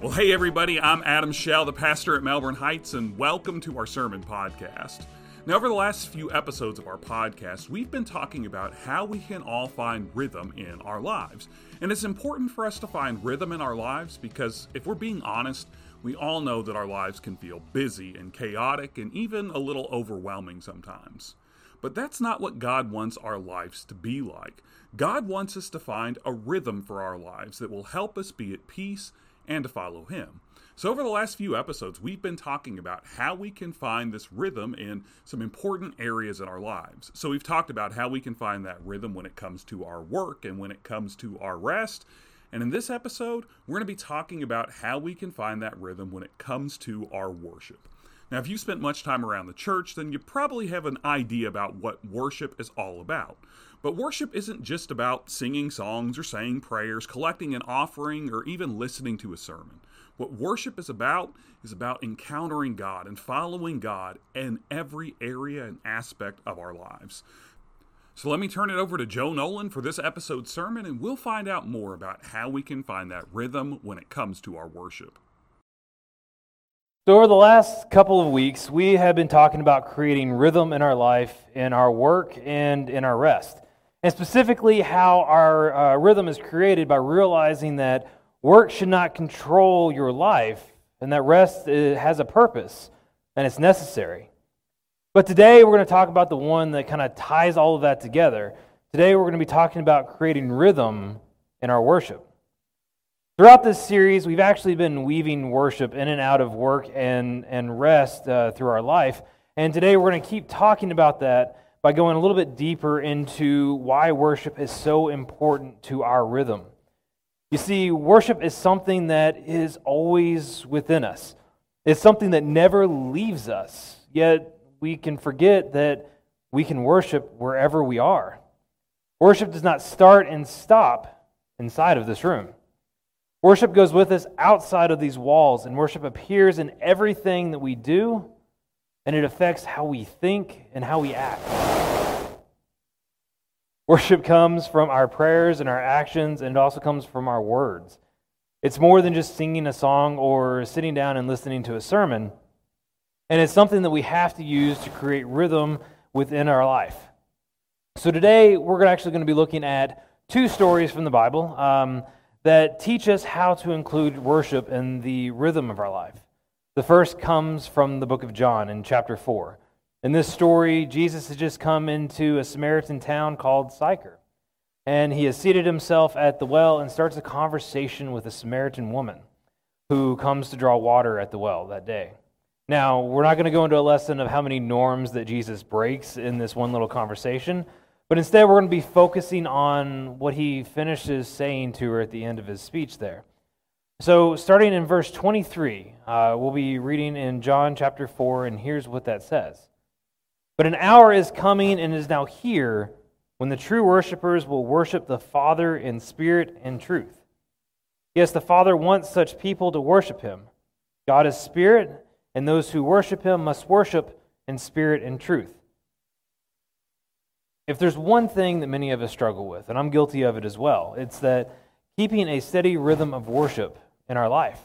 Well, hey, everybody, I'm Adam Shell, the pastor at Melbourne Heights, and welcome to our sermon podcast. Now, over the last few episodes of our podcast, we've been talking about how we can all find rhythm in our lives. And it's important for us to find rhythm in our lives because, if we're being honest, we all know that our lives can feel busy and chaotic and even a little overwhelming sometimes. But that's not what God wants our lives to be like. God wants us to find a rhythm for our lives that will help us be at peace and to follow Him. So, over the last few episodes, we've been talking about how we can find this rhythm in some important areas in our lives. So, we've talked about how we can find that rhythm when it comes to our work and when it comes to our rest. And in this episode, we're going to be talking about how we can find that rhythm when it comes to our worship. Now, if you spent much time around the church, then you probably have an idea about what worship is all about. But worship isn't just about singing songs or saying prayers, collecting an offering, or even listening to a sermon. What worship is about is about encountering God and following God in every area and aspect of our lives. So let me turn it over to Joe Nolan for this episode's sermon, and we'll find out more about how we can find that rhythm when it comes to our worship. So, over the last couple of weeks, we have been talking about creating rhythm in our life, in our work, and in our rest. And specifically, how our uh, rhythm is created by realizing that work should not control your life and that rest uh, has a purpose and it's necessary. But today we're going to talk about the one that kind of ties all of that together. Today we're going to be talking about creating rhythm in our worship. Throughout this series, we've actually been weaving worship in and out of work and, and rest uh, through our life. And today we're going to keep talking about that by going a little bit deeper into why worship is so important to our rhythm. You see, worship is something that is always within us. It's something that never leaves us. Yet we can forget that we can worship wherever we are. Worship does not start and stop inside of this room. Worship goes with us outside of these walls, and worship appears in everything that we do, and it affects how we think and how we act. Worship comes from our prayers and our actions, and it also comes from our words. It's more than just singing a song or sitting down and listening to a sermon. And it's something that we have to use to create rhythm within our life. So today, we're actually going to be looking at two stories from the Bible um, that teach us how to include worship in the rhythm of our life. The first comes from the book of John in chapter 4. In this story, Jesus has just come into a Samaritan town called Sychar. And he has seated himself at the well and starts a conversation with a Samaritan woman who comes to draw water at the well that day. Now, we're not going to go into a lesson of how many norms that Jesus breaks in this one little conversation, but instead we're going to be focusing on what he finishes saying to her at the end of his speech there. So, starting in verse 23, uh, we'll be reading in John chapter 4, and here's what that says. But an hour is coming and is now here when the true worshipers will worship the Father in spirit and truth. Yes, the Father wants such people to worship him. God is spirit and those who worship him must worship in spirit and truth. If there's one thing that many of us struggle with, and I'm guilty of it as well, it's that keeping a steady rhythm of worship in our life.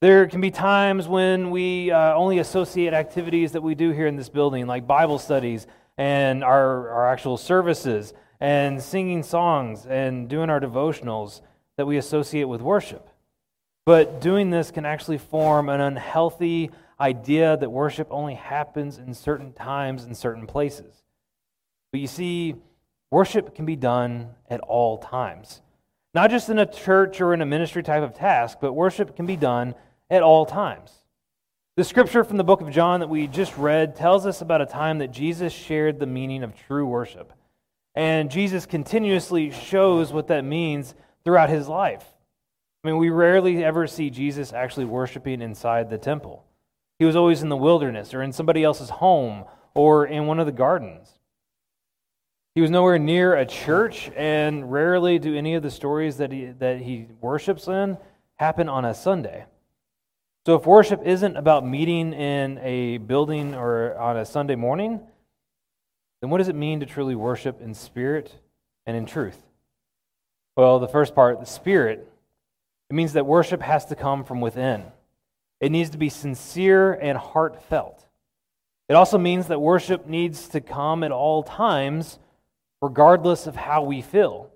There can be times when we uh, only associate activities that we do here in this building, like Bible studies and our, our actual services, and singing songs and doing our devotionals that we associate with worship. But doing this can actually form an unhealthy idea that worship only happens in certain times and certain places. But you see, worship can be done at all times. Not just in a church or in a ministry type of task, but worship can be done at all times. The scripture from the book of John that we just read tells us about a time that Jesus shared the meaning of true worship. And Jesus continuously shows what that means throughout his life. I mean, we rarely ever see Jesus actually worshiping inside the temple. He was always in the wilderness or in somebody else's home or in one of the gardens. He was nowhere near a church, and rarely do any of the stories that he, that he worships in happen on a Sunday. So, if worship isn't about meeting in a building or on a Sunday morning, then what does it mean to truly worship in spirit and in truth? Well, the first part, the spirit, It means that worship has to come from within. It needs to be sincere and heartfelt. It also means that worship needs to come at all times, regardless of how we feel.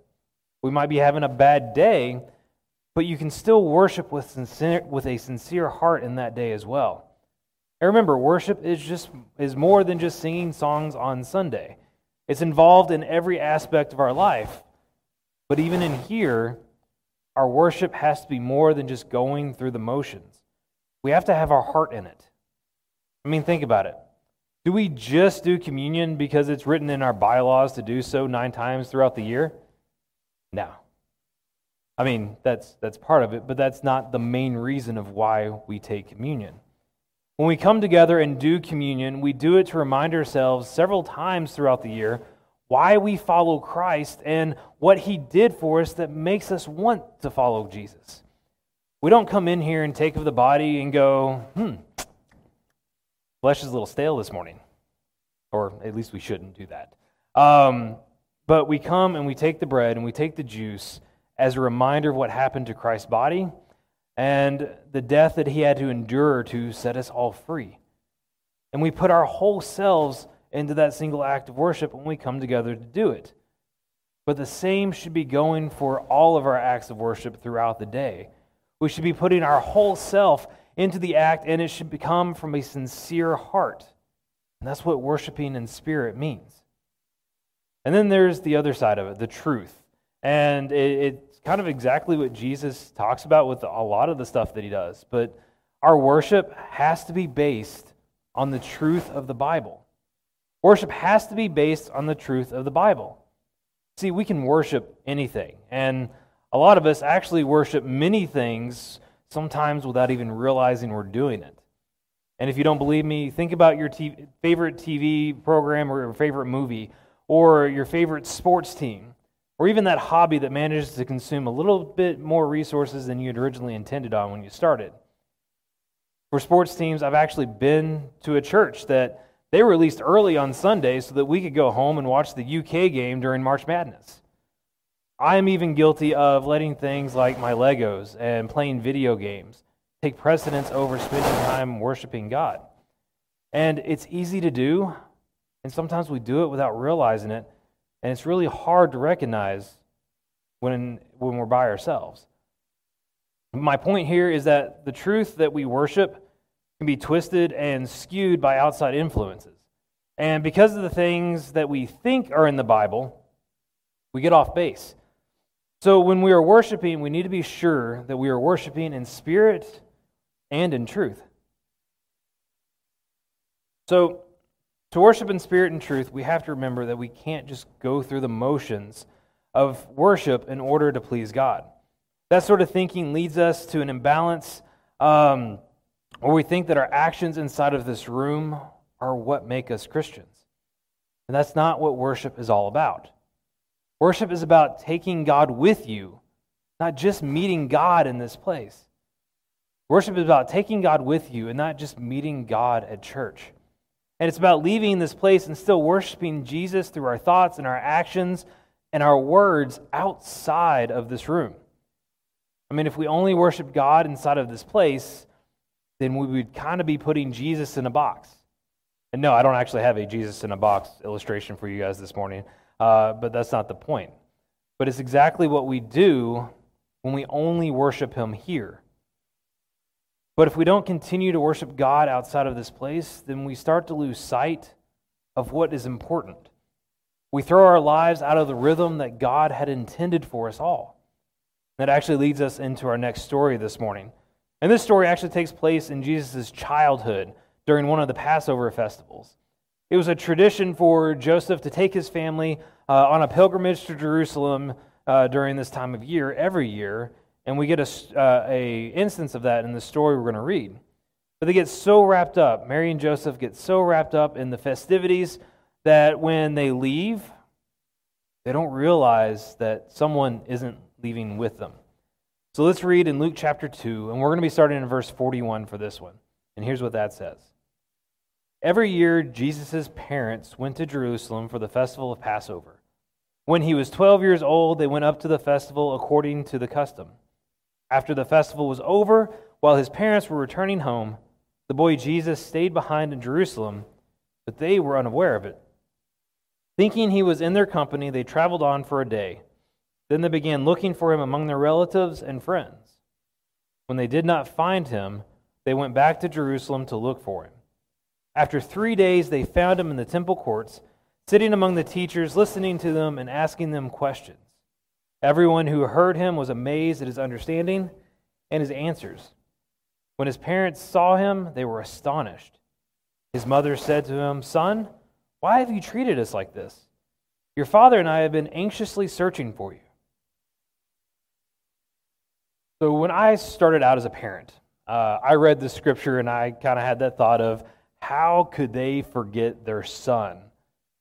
We might be having a bad day, but you can still worship with, sincere, with a sincere heart in that day as well. And remember, worship is just is more than just singing songs on Sunday. It's involved in every aspect of our life. But even in here, our worship has to be more than just going through the motions. We have to have our heart in it. I mean, think about it. Do we just do communion because it's written in our bylaws to do so nine times throughout the year? No. I mean, that's, that's part of it, but that's not the main reason of why we take communion. When we come together and do communion, we do it to remind ourselves several times throughout the year why we follow Christ and what he did for us that makes us want to follow Jesus. We don't come in here and take of the body and go, hmm, flesh is a little stale this morning. Or at least we shouldn't do that. Um, but we come and we take the bread and we take the juice as a reminder of what happened to Christ's body and the death that he had to endure to set us all free. And we put our whole selves into that single act of worship when we come together to do it. But the same should be going for all of our acts of worship throughout the day. We should be putting our whole self into the act, and it should come from a sincere heart. And that's what worshiping in spirit means. And then there's the other side of it, the truth. And it, it's kind of exactly what Jesus talks about with a lot of the stuff that he does. But our worship has to be based on the truth of the Bible. Worship has to be based on the truth of the Bible. See, we can worship anything. And a lot of us actually worship many things sometimes without even realizing we're doing it. And if you don't believe me, think about your TV, favorite TV program or your favorite movie or your favorite sports team, or even that hobby that manages to consume a little bit more resources than you had originally intended on when you started. For sports teams, I've actually been to a church that they released early on Sunday so that we could go home and watch the UK game during March Madness. I am even guilty of letting things like my Legos and playing video games take precedence over spending time worshiping God. And it's easy to do, and sometimes we do it without realizing it. And it's really hard to recognize when, when we're by ourselves. My point here is that the truth that we worship can be twisted and skewed by outside influences. And because of the things that we think are in the Bible, we get off base. So when we are worshiping, we need to be sure that we are worshiping in spirit and in truth. So to worship in spirit and truth, we have to remember that we can't just go through the motions of worship in order to please God. That sort of thinking leads us to an imbalance um, where we think that our actions inside of this room are what make us Christians. And that's not what worship is all about. Worship is about taking God with you, not just meeting God in this place. Worship is about taking God with you and not just meeting God at church. And it's about leaving this place and still worshiping Jesus through our thoughts and our actions and our words outside of this room. I mean, if we only worship God inside of this place, then we would kind of be putting Jesus in a box. And no, I don't actually have a Jesus in a box illustration for you guys this morning, uh, but that's not the point. But it's exactly what we do when we only worship Him here. But if we don't continue to worship God outside of this place, then we start to lose sight of what is important. We throw our lives out of the rhythm that God had intended for us all. That actually leads us into our next story this morning. And this story actually takes place in Jesus' childhood during one of the Passover festivals. It was a tradition for Joseph to take his family uh, on a pilgrimage to Jerusalem uh, during this time of year every year and we get a, uh, a instance of that in the story we're going to read. But they get so wrapped up, Mary and Joseph get so wrapped up in the festivities that when they leave, they don't realize that someone isn't leaving with them. So let's read in Luke chapter 2, and we're going to be starting in verse 41 for this one. And here's what that says Every year, Jesus' parents went to Jerusalem for the festival of Passover. When he was 12 years old, they went up to the festival according to the custom. After the festival was over, while his parents were returning home, the boy Jesus stayed behind in Jerusalem, but they were unaware of it. Thinking he was in their company, they traveled on for a day. Then they began looking for him among their relatives and friends. When they did not find him, they went back to Jerusalem to look for him. After three days, they found him in the temple courts, sitting among the teachers, listening to them and asking them questions. Everyone who heard him was amazed at his understanding and his answers. When his parents saw him, they were astonished. His mother said to him, Son, why have you treated us like this? Your father and I have been anxiously searching for you. So, when I started out as a parent, uh, I read the scripture and I kind of had that thought of how could they forget their son?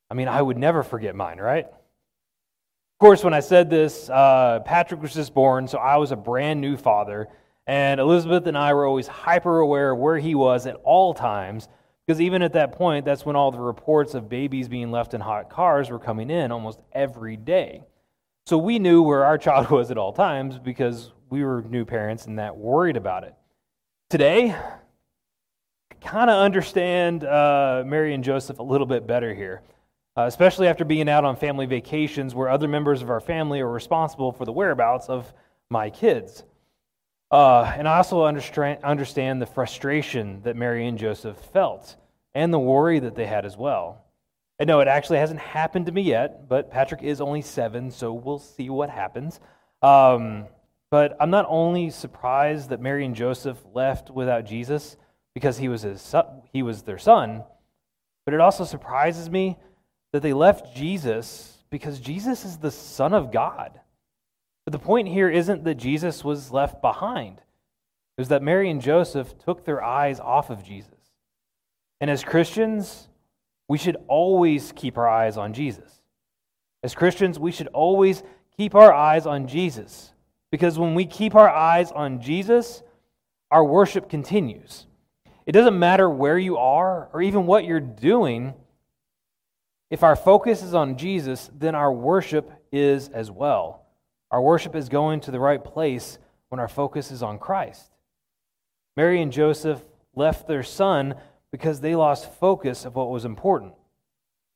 I mean, I would never forget mine, right? Of course, when I said this, uh, Patrick was just born, so I was a brand new father. And Elizabeth and I were always hyper aware of where he was at all times, because even at that point, that's when all the reports of babies being left in hot cars were coming in almost every day. So we knew where our child was at all times because we were new parents and that worried about it. Today, kind of understand uh, Mary and Joseph a little bit better here, uh, especially after being out on family vacations where other members of our family are responsible for the whereabouts of my kids. Uh, and I also understand, understand the frustration that Mary and Joseph felt and the worry that they had as well. And no, it actually hasn't happened to me yet, but Patrick is only seven, so we'll see what happens. Um, but I'm not only surprised that Mary and Joseph left without Jesus because he was, his son, he was their son, but it also surprises me that they left Jesus because Jesus is the Son of God. But the point here isn't that Jesus was left behind, it was that Mary and Joseph took their eyes off of Jesus. And as Christians, we should always keep our eyes on Jesus. As Christians, we should always keep our eyes on Jesus. Because when we keep our eyes on Jesus, our worship continues. It doesn't matter where you are or even what you're doing. If our focus is on Jesus, then our worship is as well. Our worship is going to the right place when our focus is on Christ. Mary and Joseph left their son because they lost focus of what was important.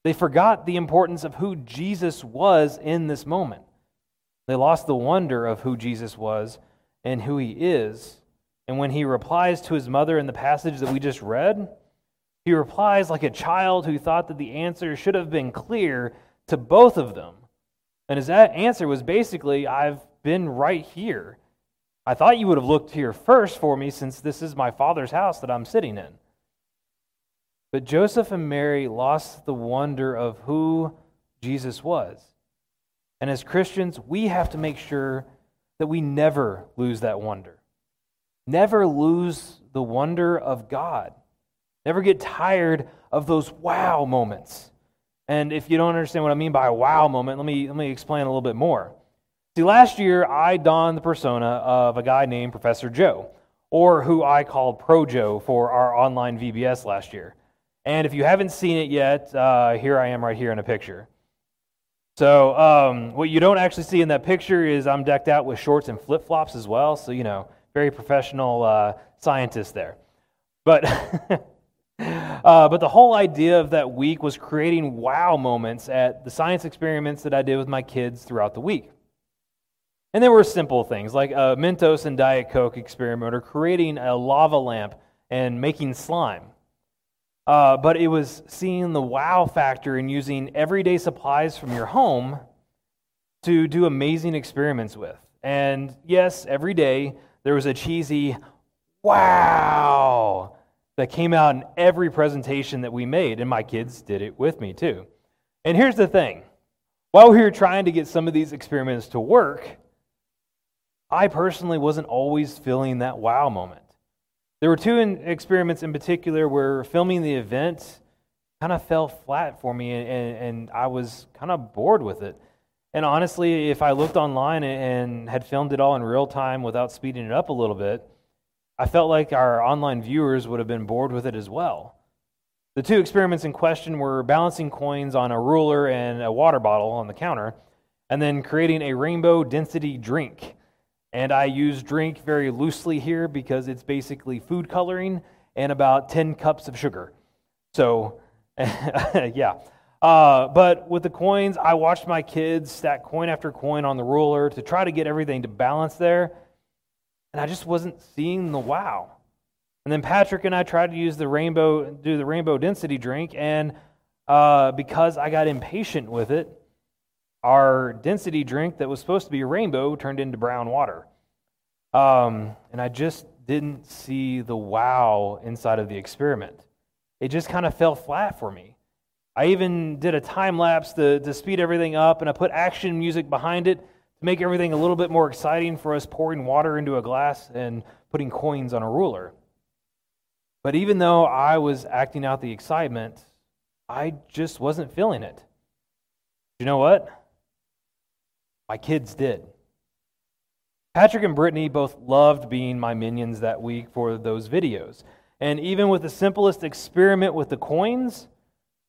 They forgot the importance of who Jesus was in this moment. They lost the wonder of who Jesus was and who he is. And when he replies to his mother in the passage that we just read, he replies like a child who thought that the answer should have been clear to both of them. And his answer was basically, I've been right here. I thought you would have looked here first for me since this is my father's house that I'm sitting in. But Joseph and Mary lost the wonder of who Jesus was. And as Christians, we have to make sure that we never lose that wonder. Never lose the wonder of God. Never get tired of those wow moments. And if you don't understand what I mean by a wow moment, let me, let me explain a little bit more. See, last year I donned the persona of a guy named Professor Joe, or who I called Pro Joe for our online VBS last year. And if you haven't seen it yet, uh, here I am right here in a picture. So, um, what you don't actually see in that picture is I'm decked out with shorts and flip flops as well. So, you know, very professional uh, scientist there. But Uh, but the whole idea of that week was creating wow moments at the science experiments that I did with my kids throughout the week. And there were simple things like a Mentos and Diet Coke experiment or creating a lava lamp and making slime. Uh, but it was seeing the wow factor in using everyday supplies from your home to do amazing experiments with. And yes, every day there was a cheesy wow that came out in every presentation that we made, and my kids did it with me too. And here's the thing while we were trying to get some of these experiments to work, I personally wasn't always feeling that wow moment. There were two in experiments in particular where filming the event kind of fell flat for me, and, and I was kind of bored with it. And honestly, if I looked online and had filmed it all in real time without speeding it up a little bit, I felt like our online viewers would have been bored with it as well. The two experiments in question were balancing coins on a ruler and a water bottle on the counter, and then creating a rainbow density drink. And I use drink very loosely here because it's basically food coloring and about 10 cups of sugar. So, yeah. Uh, but with the coins, I watched my kids stack coin after coin on the ruler to try to get everything to balance there. And I just wasn't seeing the wow. And then Patrick and I tried to use the rainbow, do the rainbow density drink, and uh, because I got impatient with it, our density drink that was supposed to be a rainbow turned into brown water. Um, and I just didn't see the wow inside of the experiment. It just kind of fell flat for me. I even did a time lapse to, to speed everything up, and I put action music behind it to make everything a little bit more exciting for us pouring water into a glass and putting coins on a ruler. But even though I was acting out the excitement, I just wasn't feeling it. You know what? My kids did. Patrick and Brittany both loved being my minions that week for those videos. And even with the simplest experiment with the coins,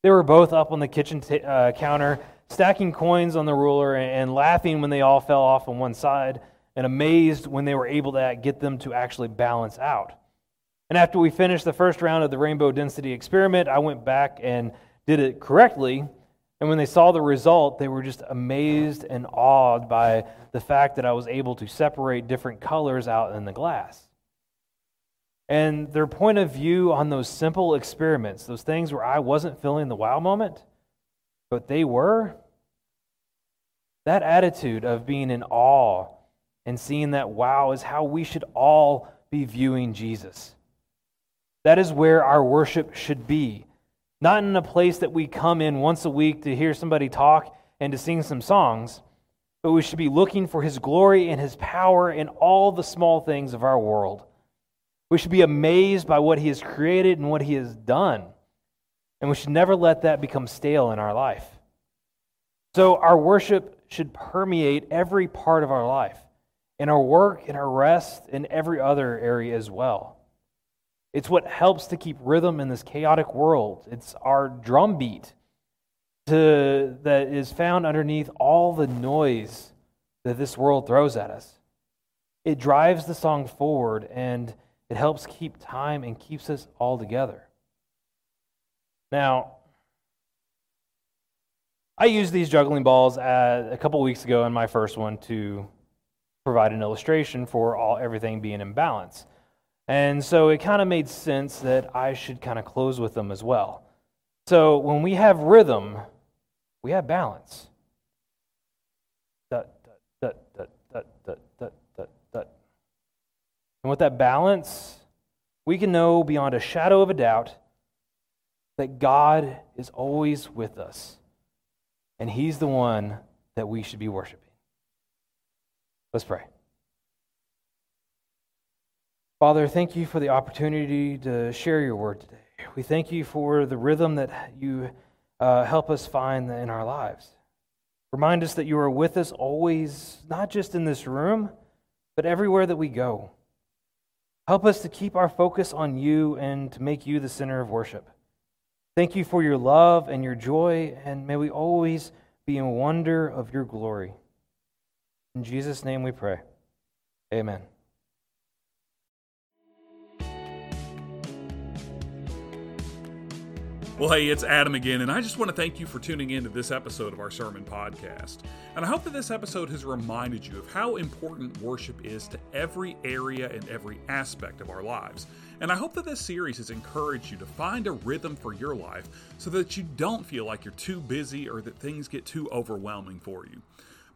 they were both up on the kitchen t- uh, counter, stacking coins on the ruler and, and laughing when they all fell off on one side, and amazed when they were able to get them to actually balance out. And after we finished the first round of the rainbow density experiment, I went back and did it correctly. And when they saw the result, they were just amazed and awed by the fact that I was able to separate different colors out in the glass. And their point of view on those simple experiments, those things where I wasn't feeling the wow moment, but they were, that attitude of being in awe and seeing that wow is how we should all be viewing Jesus. That is where our worship should be. Not in a place that we come in once a week to hear somebody talk and to sing some songs, but we should be looking for his glory and his power in all the small things of our world. We should be amazed by what he has created and what he has done. And we should never let that become stale in our life. So our worship should permeate every part of our life, in our work, in our rest, in every other area as well. It's what helps to keep rhythm in this chaotic world. It's our drumbeat to, that is found underneath all the noise that this world throws at us. It drives the song forward and it helps keep time and keeps us all together. Now, I used these juggling balls a couple weeks ago in my first one to provide an illustration for all everything being in balance. And so it kind of made sense that I should kind of close with them as well. So when we have rhythm, we have balance. And with that balance, we can know beyond a shadow of a doubt that God is always with us. And He's the one that we should be worshiping. Let's pray. Father, thank you for the opportunity to share your word today. We thank you for the rhythm that you uh, help us find in our lives. Remind us that you are with us always, not just in this room, but everywhere that we go. Help us to keep our focus on you and to make you the center of worship. Thank you for your love and your joy, and may we always be in wonder of your glory. In Jesus' name we pray. Amen. Well, hey, it's Adam again, and I just want to thank you for tuning in to this episode of our sermon podcast. And I hope that this episode has reminded you of how important worship is to every area and every aspect of our lives. And I hope that this series has encouraged you to find a rhythm for your life so that you don't feel like you're too busy or that things get too overwhelming for you.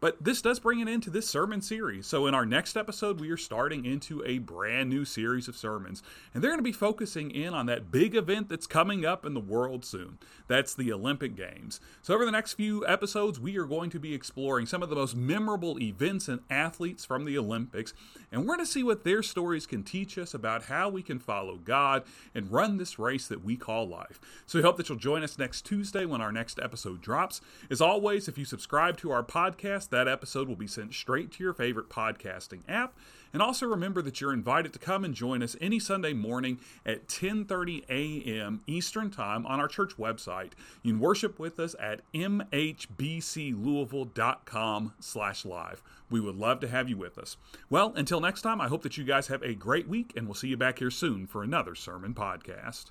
But this does bring an end to this sermon series. So, in our next episode, we are starting into a brand new series of sermons. And they're going to be focusing in on that big event that's coming up in the world soon. That's the Olympic Games. So, over the next few episodes, we are going to be exploring some of the most memorable events and athletes from the Olympics. And we're going to see what their stories can teach us about how we can follow God and run this race that we call life. So, we hope that you'll join us next Tuesday when our next episode drops. As always, if you subscribe to our podcast, podcast, that episode will be sent straight to your favorite podcasting app. And also remember that you're invited to come and join us any Sunday morning at 10:30 a.m. Eastern Time on our church website. You can worship with us at mhbclouisville.com/live. We would love to have you with us. Well, until next time, I hope that you guys have a great week, and we'll see you back here soon for another sermon podcast.